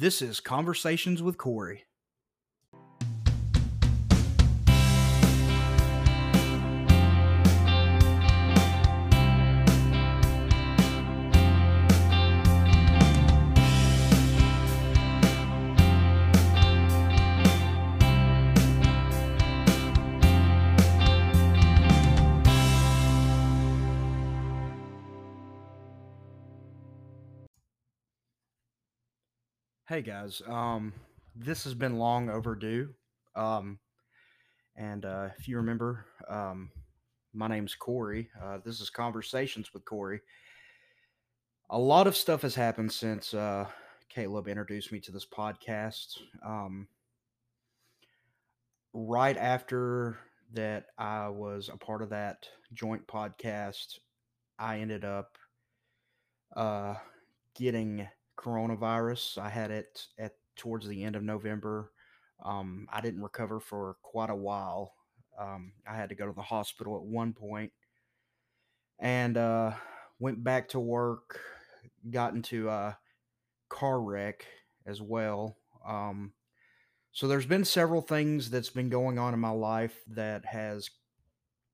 This is Conversations with Cory. Hey guys, um, this has been long overdue. Um, and uh, if you remember, um, my name's Cory. Uh, this is Conversations with Cory. A lot of stuff has happened since uh, Caleb introduced me to this podcast. Um, right after that, I was a part of that joint podcast. I ended up uh, getting coronavirus. I had it at towards the end of November. Um, I didn't recover for quite a while. Um, I had to go to the hospital at one point and uh, went back to work. Got into a car wreck as well. Um, so there's been several things that's been going on in my life that has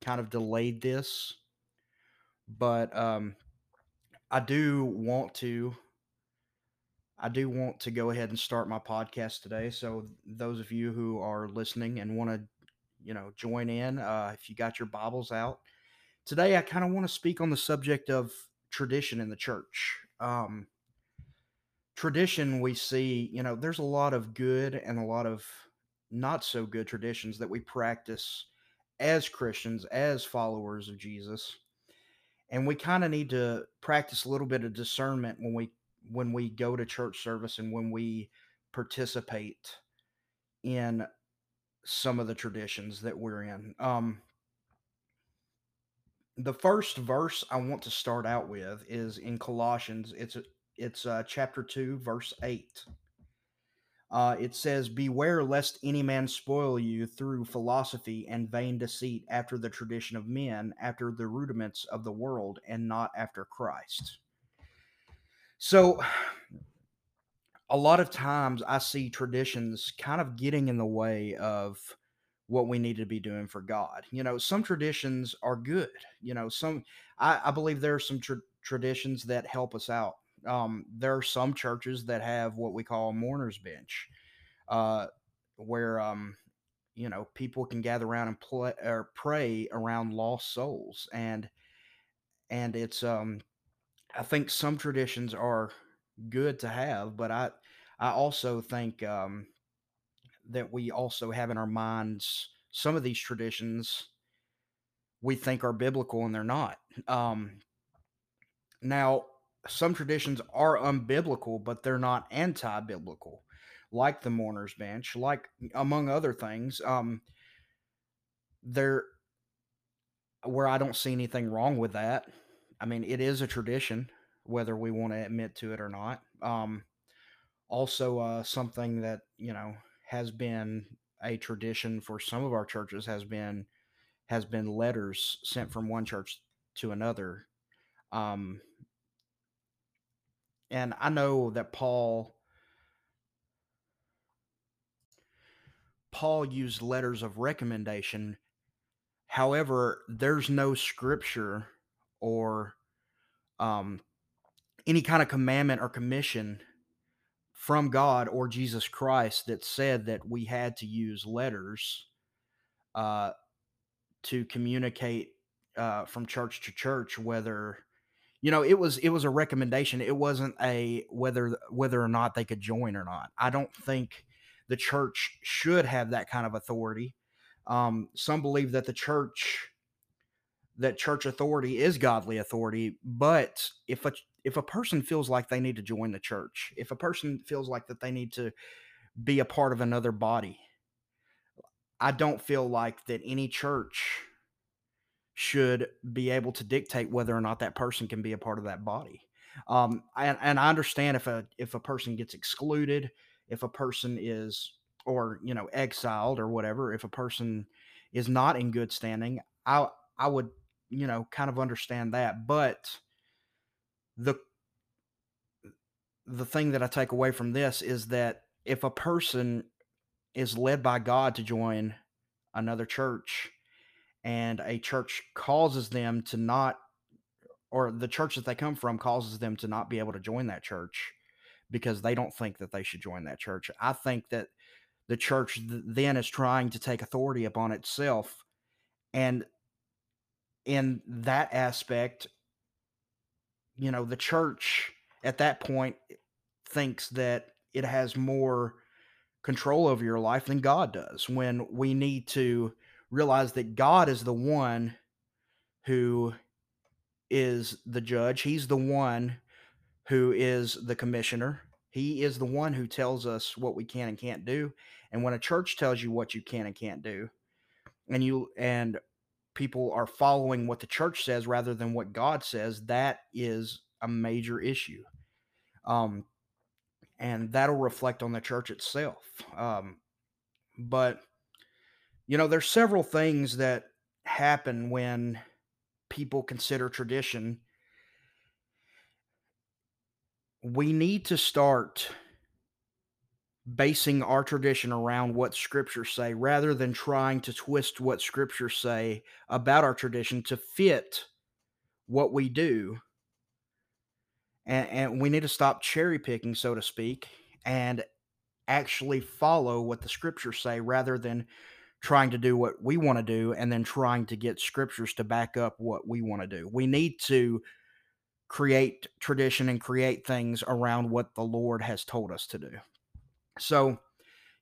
kind of delayed this, but um, I do want to I do want to go ahead and start my podcast today. So those of you who are listening and want to, you know, join in, uh, if you got your Bibles out today, I kind of want to speak on the subject of tradition in the church. Um, tradition, we see, you know, there's a lot of good and a lot of not so good traditions that we practice as Christians, as followers of Jesus. And we kind of need to practice a little bit of discernment when we when we go to church service and when we participate in some of the traditions that we're in. Um, the first verse I want to start out with is in Colossians. It's it's uh, chapter two, verse eight. Uh, it says, Beware lest any man spoil you through philosophy and vain deceit after the tradition of men, after the rudiments of the world, and not after Christ. So, a lot of times I see traditions kind of getting in the way of what we need to be doing for God. You know, some traditions are good. You know, some I, I believe there are some tra- traditions that help us out. Um, there are some churches that have what we call a mourner's bench, uh, where um, you know people can gather around and play or pray around lost souls, and and it's um I think some traditions are good to have, but I I also think um, that we also have in our minds some of these traditions we think are biblical and they're not. Um, now, some traditions are unbiblical, but they're not anti-biblical, like the mourner's bench, like among other things. Um, there, where I don't see anything wrong with that. I mean, it is a tradition, whether we want to admit to it or not. Um, also, uh, something that you know has been a tradition for some of our churches has been has been letters sent from one church to another. Um, and I know that Paul Paul used letters of recommendation. However, there's no scripture or um, any kind of commandment or commission from God or Jesus Christ that said that we had to use letters uh, to communicate uh, from church to church, whether you know it was it was a recommendation. It wasn't a whether whether or not they could join or not. I don't think the church should have that kind of authority. Um, some believe that the church that church authority is godly authority, but if a if a person feels like they need to join the church, if a person feels like that they need to be a part of another body, I don't feel like that any church should be able to dictate whether or not that person can be a part of that body. Um, and, and I understand if a if a person gets excluded, if a person is or you know exiled or whatever, if a person is not in good standing, I I would you know kind of understand that, but the the thing that I take away from this is that if a person is led by God to join another church and a church causes them to not or the church that they come from causes them to not be able to join that church because they don't think that they should join that church. I think that the church th- then is trying to take authority upon itself and in that aspect you know the church at that point eh, thinks that it has more control over your life than God does when we need to realize that God is the one who is the judge. He's the one who is the commissioner. He is the one who tells us what we can and can't do. And when a church tells you what you can and can't do, and you and people are following what the church says rather than what God says, that is a major issue. Um, and that'll reflect on the church itself. Um, but you know, there's several things that happen when people consider tradition. We need to start basing our tradition around what scriptures say rather than trying to twist what scriptures say about our tradition to fit what we do and, and we need to stop cherry picking, so to speak, and actually follow what the scriptures say rather than trying to do what we want to do and then trying to get scriptures to back up what we want to do. We need to create tradition and create things around what the Lord has told us to do. So,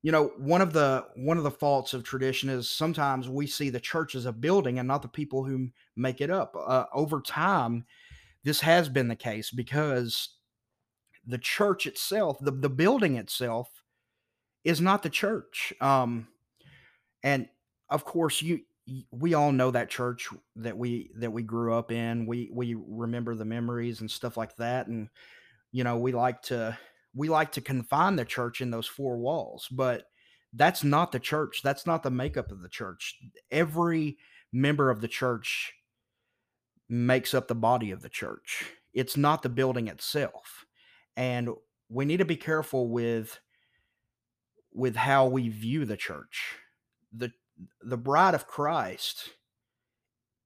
you know, one of the one of the faults of tradition is sometimes we see the church as a building and not the people who make it up. Uh, over time, this has been the case because the church itself, the, the building itself, is not the church. Um, and of course, you we all know that church that we that we grew up in. We we remember the memories and stuff like that, and you know we like to we like to confine the church in those four walls, but that's not the church. That's not the makeup of the church. Every member of the church makes up the body of the church. It's not the building itself. And we need to be careful with with how we view the church. The the bride of Christ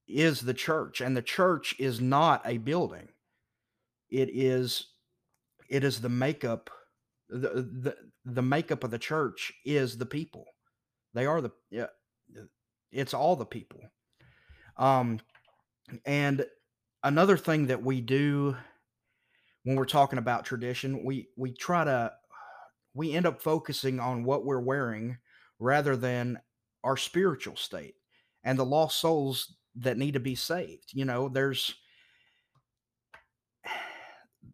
is the church and the church is not a building. It is it is the makeup the the, the makeup of the church is the people. They are the yeah it's all the people. Um and another thing that we do when we're talking about tradition, we we try to we end up focusing on what we're wearing rather than our spiritual state and the lost souls that need to be saved. You know, there's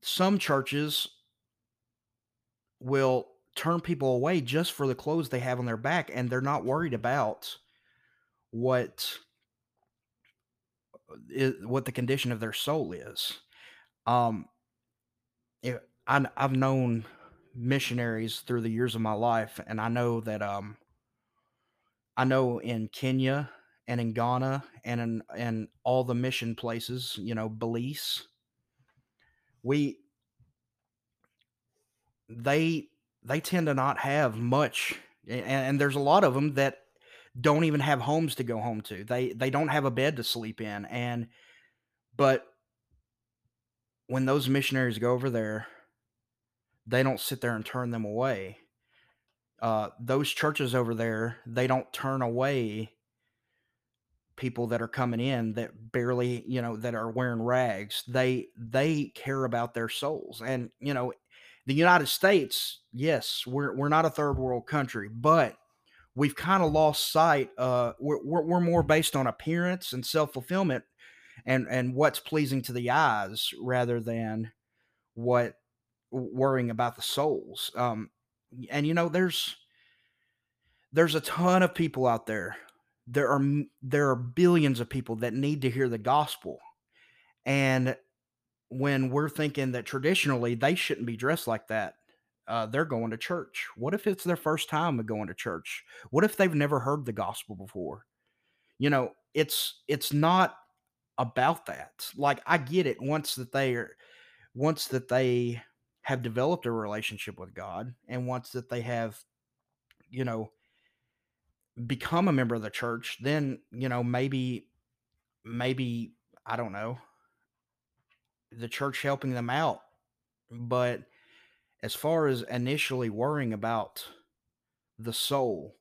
some churches will turn people away just for the clothes they have on their back and they're not worried about what is, what the condition of their soul is. Um, it, I, I've known missionaries through the years of my life, and I know that um, I know in Kenya and in Ghana and in and all the mission places, you know, Belize, we they they tend to not have much, and, and there's a lot of them that don't even have homes to go home to. They they don't have a bed to sleep in and but when those missionaries go over there, they don't sit there and turn them away. Uh, those churches over there, they don't turn away people that are coming in that barely, you know, that are wearing rags. They they care about their souls. And, you know, the United States, yes, we're we're not a third world country, but we've kind of lost sight. Uh, we're, we're, we're more based on appearance and self fulfillment, and and what's pleasing to the eyes rather than what worrying about the souls. Um, and you know, there's there's a ton of people out there. There are there are billions of people that need to hear the gospel, and when we're thinking that traditionally they shouldn't be dressed like that uh, they're going to church? What if it's their first time of going to church? What if they've never heard the gospel before? You know, it's it's not about that. Like I get it once that they are once that they have developed a relationship with God and once that they have, you know, become a member of the church, then, you know, maybe, maybe, I don't know, the church helping them out. But as far as initially worrying about the soul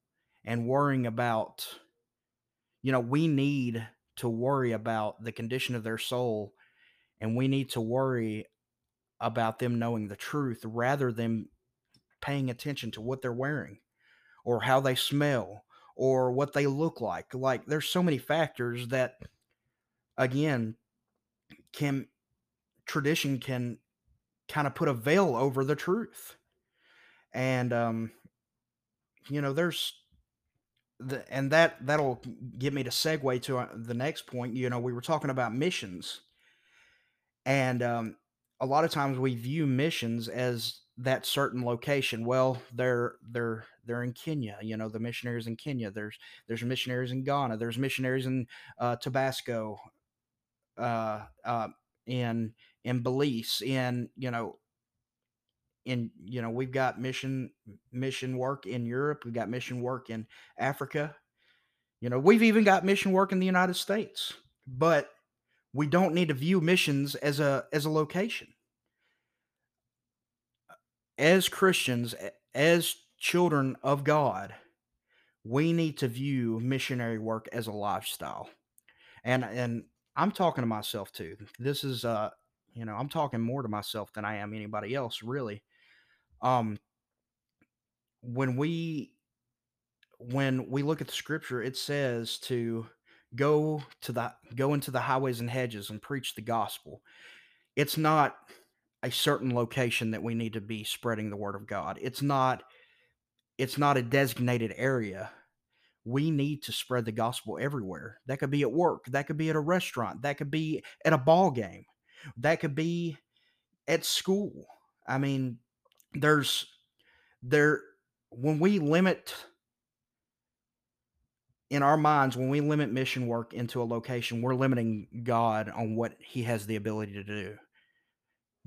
and worrying about, you know, we need to worry about the condition of their soul and we need to worry about them knowing the truth rather than paying attention to what they're wearing or how they smell or what they look like. Like there's so many factors that again can tradition can kind of put a veil over the truth. And um you know there's the and that that'll get me to segue to uh, the next point. You know, we were talking about missions. And um a lot of times we view missions as that certain location. Well, they're they're they're in Kenya. You know, the missionaries in Kenya. There's there's missionaries in Ghana. There's missionaries in uh, Tabasco, uh, uh, in in Belize. In you know, in you know, we've got mission mission work in Europe. We've got mission work in Africa. You know, we've even got mission work in the United States. But we don't need to view missions as a as a location as christians as children of god we need to view missionary work as a lifestyle. And and i'm talking to myself too. This is uh you know i'm talking more to myself than i am anybody else really. Um when we when we look at the scripture it says to go to the go into the highways and hedges and preach the gospel. It's not a certain location that we need to be spreading the word of God. It's not it's not a designated area. We need to spread the gospel everywhere. That could be at work, that could be at a restaurant, that could be at a ball game. That could be at school. I mean, there's there when we limit in our minds, when we limit mission work into a location, we're limiting God on what he has the ability to do.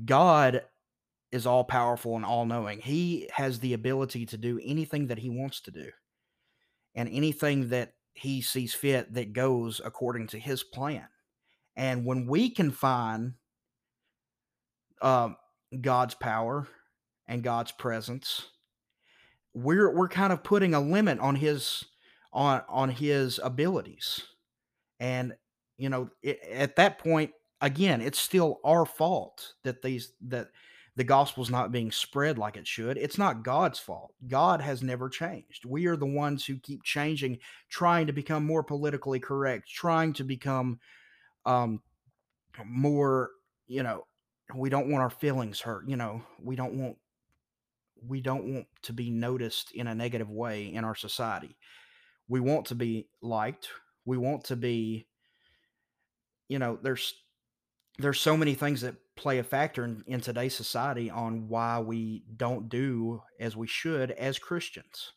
God is all powerful and all knowing. He has the ability to do anything that he wants to do and anything that he sees fit that goes according to his plan. And when we can find uh, God's power and God's presence, we're we're kind of putting a limit on his on on his abilities and you know it, at that point again it's still our fault that these that the gospel's not being spread like it should. It's not god's fault. God has never changed. We are the ones who keep changing trying to become more politically correct trying to become um more you know we don't want our feelings hurt you know we don't want we don't want to be noticed in a negative way in our society. We want to be liked. We want to be you know there's there's so many things that play a factor in, in today's society on why we don't do as we should as christians.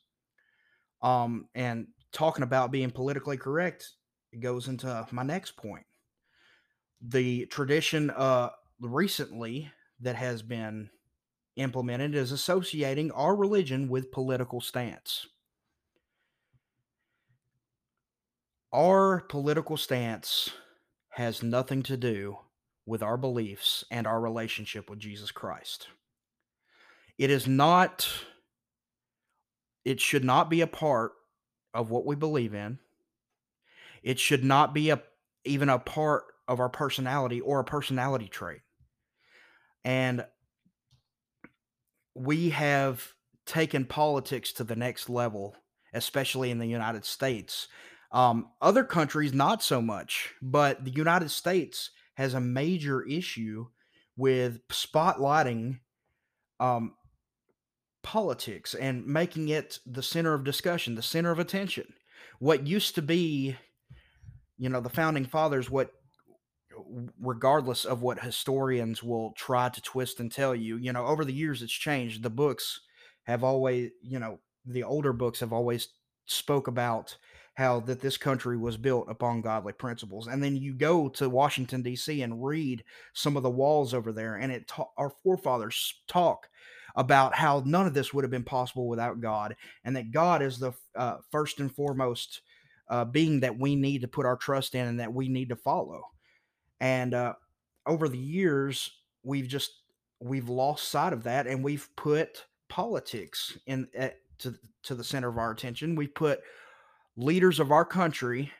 Um and talking about being politically correct it goes into my next point. The tradition uh recently that has been implemented is associating our religion with political stance. Our political stance has nothing to do with our beliefs and our relationship with Jesus Christ. It is not, it should not be a part of what we believe in. It should not be a even a part of our personality or a personality trait. And we have taken politics to the next level, especially in the United States, um, other countries, not so much, but the United States has a major issue with spotlighting um, politics and making it the center of discussion, the center of attention. What used to be, you know, the founding fathers, what regardless of what historians will try to twist and tell you, you know, over the years it's changed. The books have always, you know, the older books have always spoke about how that this country was built upon godly principles. And then you go to Washington D.C. and read some of the walls over there, and it ta- our forefathers talk about how none of this would have been possible without God, and that God is the uh, first and foremost uh, being that we need to put our trust in and that we need to follow. And uh, over the years, we've just we've lost sight of that, and we've put politics in at, to to the center of our attention. We put leaders of our country,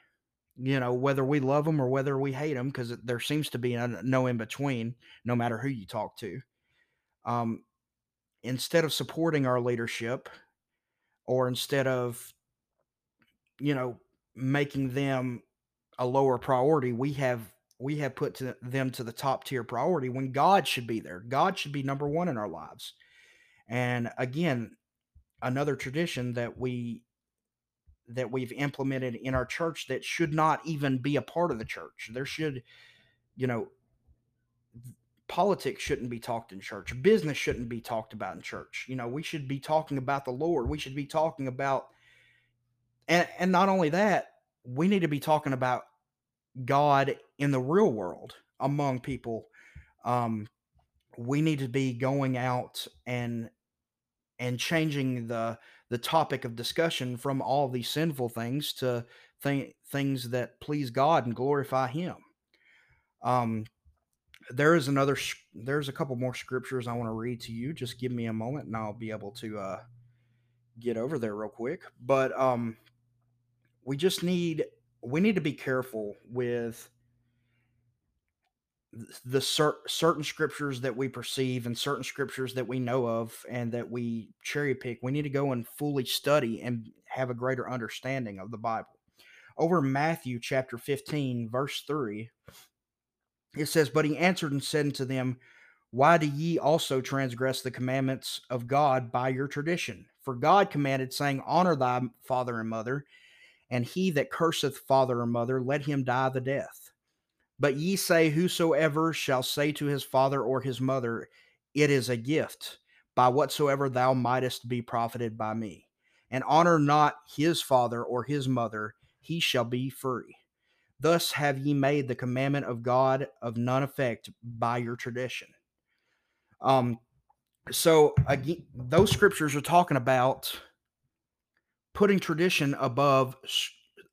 you know, whether we love them or whether we hate them, because there seems to be no in between, no matter who you talk to. Um, instead of supporting our leadership, or instead of, you know, making them a lower priority, we have we have put to them to the top tier priority when God should be there. God should be number one in our lives. And again, another tradition that we that we've implemented in our church that should not even be a part of the church. There should, you know, politics shouldn't be talked in church. Business shouldn't be talked about in church. You know, we should be talking about the Lord. We should be talking about and and not only that, we need to be talking about God in the real world among people. Um, we need to be going out and and changing the the topic of discussion from all these sinful things to th- things that please God and glorify Him. Um, there is another. There's a couple more scriptures I want to read to you. Just give me a moment, and I'll be able to uh, get over there real quick. But um, we just need we need to be careful with the cer- certain scriptures that we perceive and certain scriptures that we know of and that we cherry pick we need to go and fully study and have a greater understanding of the bible. Over matthew chapter 15 verse 3 it says but he answered and said unto them why do ye also transgress the commandments of god by your tradition? For god commanded saying honor thy father and mother and he that curseth father or mother let him die the death but ye say, Whosoever shall say to his father or his mother, It is a gift, by whatsoever thou mightest be profited by me, and honor not his father or his mother, he shall be free. Thus have ye made the commandment of God of none effect by your tradition. Um, so again, those scriptures are talking about putting tradition above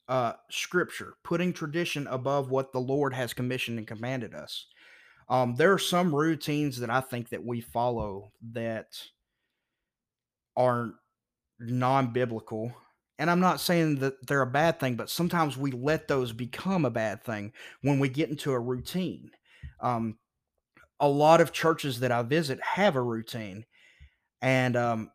uh, scripture, putting tradition above what the Lord has commissioned and commanded us. Um, there are some routines that I think that we follow that are non-biblical, and I'm not saying that they're a bad thing, but sometimes we let those become a bad thing when we get into a routine. Um, a lot of churches that I visit have a routine, and um,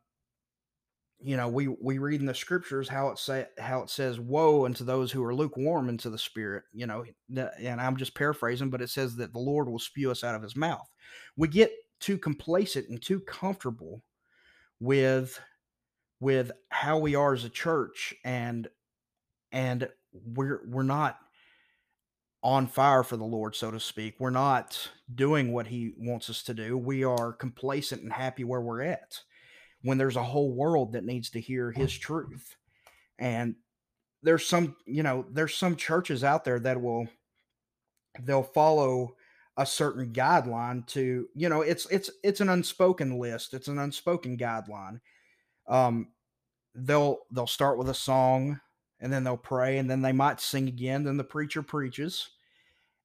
you know we we read in the scriptures how it say how it says woe unto those who are lukewarm into the spirit you know and i'm just paraphrasing but it says that the lord will spew us out of his mouth. We get too complacent and too comfortable with with how we are as a church and and we're we're not on fire for the lord so to speak. We're not doing what he wants us to do. We are complacent and happy where we're at when there's a whole world that needs to hear his truth. And there's some, you know, there's some churches out there that will they'll follow a certain guideline to, you know, it's it's it's an unspoken list. It's an unspoken guideline. Um they'll they'll start with a song and then they'll pray and then they might sing again, then the preacher preaches.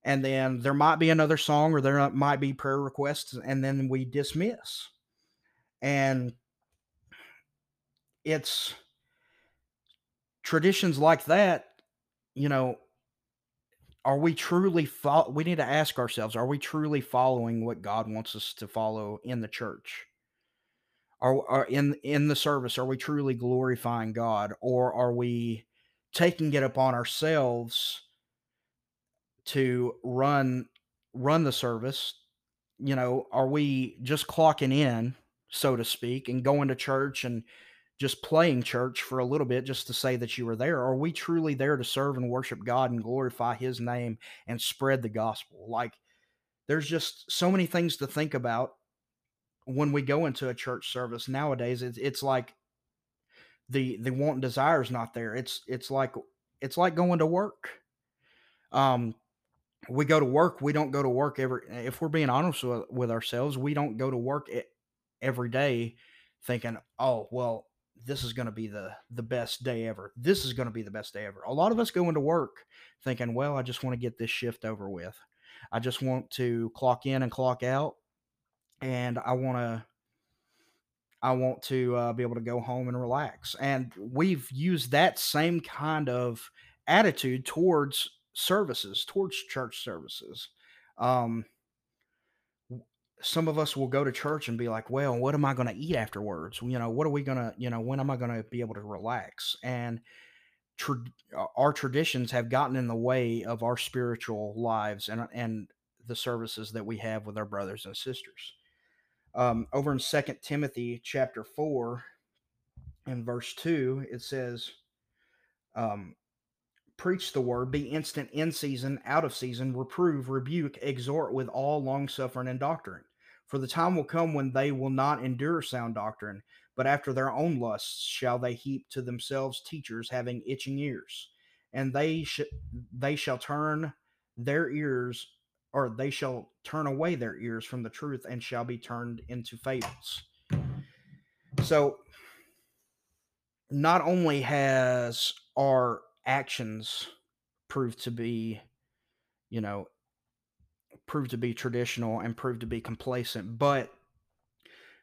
And then there might be another song or there might be prayer requests and then we dismiss. And it's traditions like that, you know, are we truly fo- we need to ask ourselves are we truly following what god wants us to follow in the church? Are, are in in the service are we truly glorifying god or are we taking it upon ourselves to run run the service? You know are we just clocking in so to speak and going to church and just playing church for a little bit just to say that you were there? Are we truly there to serve and worship God and glorify His name and spread the gospel? Like, there's just so many things to think about when we go into a church service nowadays. It's, it's like the the want and desire is not there. It's it's like it's like going to work. Um, we go to work. We don't go to work every. If we're being honest with, with ourselves, we don't go to work every day thinking, "Oh, well, this is going to be the the best day ever. This is going to be the best day ever." A lot of us go into work thinking, "Well, I just want to get this shift over with. I just want to clock in and clock out, and I want to." I want to uh, be able to go home and relax. And we've used that same kind of attitude towards services, towards church services. Um, some of us will go to church and be like, well, what am I going to eat afterwards? You know, what are we going to, you know, when am I going to be able to relax? And tra- our traditions have gotten in the way of our spiritual lives and, and the services that we have with our brothers and sisters. Um, over in Second Timothy chapter 4 and verse 2, it says, um, preach the word, be instant in season, out of season, reprove, rebuke, exhort with all long suffering and doctrine. For the time will come when they will not endure sound doctrine, but after their own lusts shall they heap to themselves teachers having itching ears, and they sh- they shall turn their ears or they shall turn away their ears from the truth and shall be turned into fables. So not only has our actions proved to be, you know, proved to be traditional and proved to be complacent. But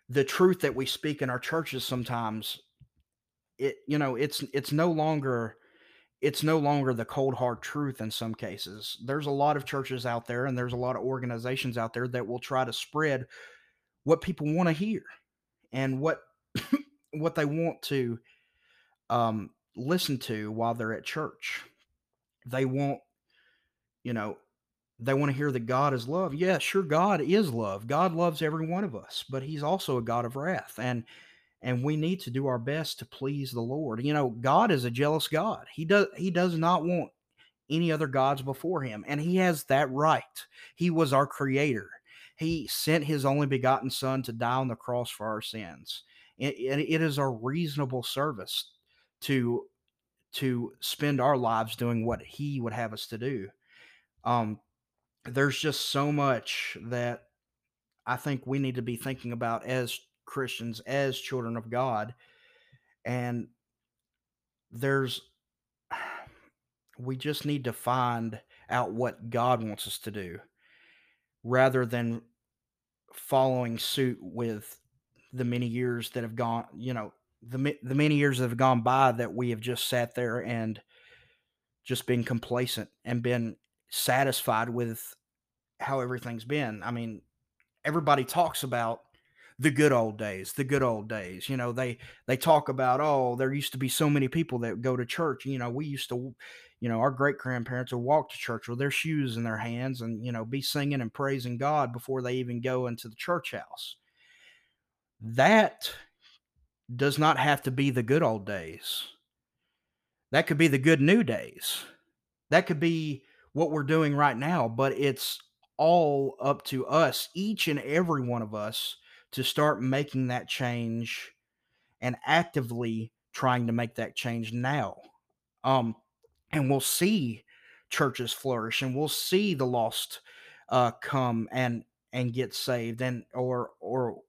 the truth that we speak in our churches sometimes, it you know, it's it's no longer it's no longer the cold hard truth in some cases. There's a lot of churches out there and there's a lot of organizations out there that will try to spread what people want to hear and what what they want to um, listen to while they're at church. They want, you know, they want to hear that God is love. Yeah, sure, God is love. God loves every one of us, but He's also a God of wrath, and and we need to do our best to please the Lord. You know, God is a jealous God. He does He does not want any other gods before Him, and He has that right. He was our Creator. He sent His only begotten Son to die on the cross for our sins. It, it is a reasonable service to to spend our lives doing what he would have us to do. Um, there's just so much that I think we need to be thinking about as Christians, as children of God. And there's, we just need to find out what God wants us to do rather than following suit with the many years that have gone, you know, the the many years that have gone by that we have just sat there and just been complacent and been satisfied with how everything's been. I mean, everybody talks about the good old days, the good old days. You know, they they talk about oh, there used to be so many people that go to church. You know, we used to, you know, our great grandparents would walk to church with their shoes in their hands and you know be singing and praising God before they even go into the church house. That does not have to be the good old days. That could be the good new days. That could be what we're doing right now, but it's all up to us, each and every one of us, to start making that change and actively trying to make that change now. Um, and we'll see churches flourish and we'll see the lost uh, come and and get saved and or or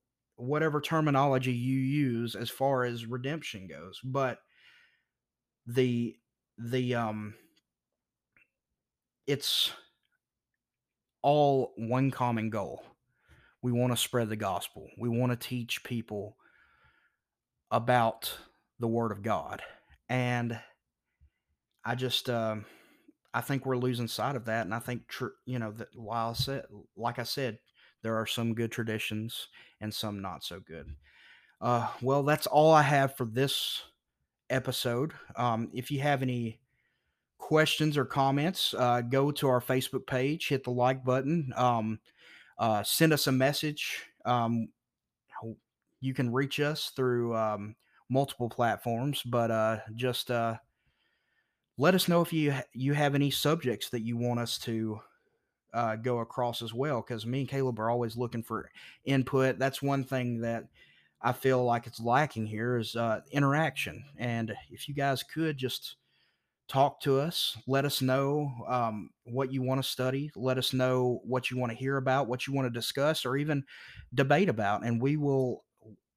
whatever terminology you use as far as redemption goes but the the um it's all one common goal. We want to spread the gospel. We want to teach people about the word of god. And i just um i think we're losing sight of that and i think tr- you know that while i said like i said there are some good traditions and some not so good. Uh, well, that's all I have for this episode. Um, if you have any questions or comments, uh, go to our Facebook page, hit the like button, um, uh, send us a message. Um, you can reach us through um, multiple platforms, but uh, just uh, let us know if you you have any subjects that you want us to uh, go across as well because me and Caleb are always looking for input. That's one thing that I feel like it's lacking here is uh, interaction. And if you guys could just talk to us. Let us know um, what you want to study. Let us know what you want to hear about, what you want to discuss, or even debate about, and we will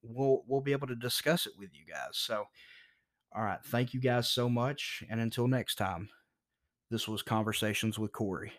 we'll we'll be able to discuss it with you guys. So, all right, thank you guys so much, and until next time, this was conversations with Cory.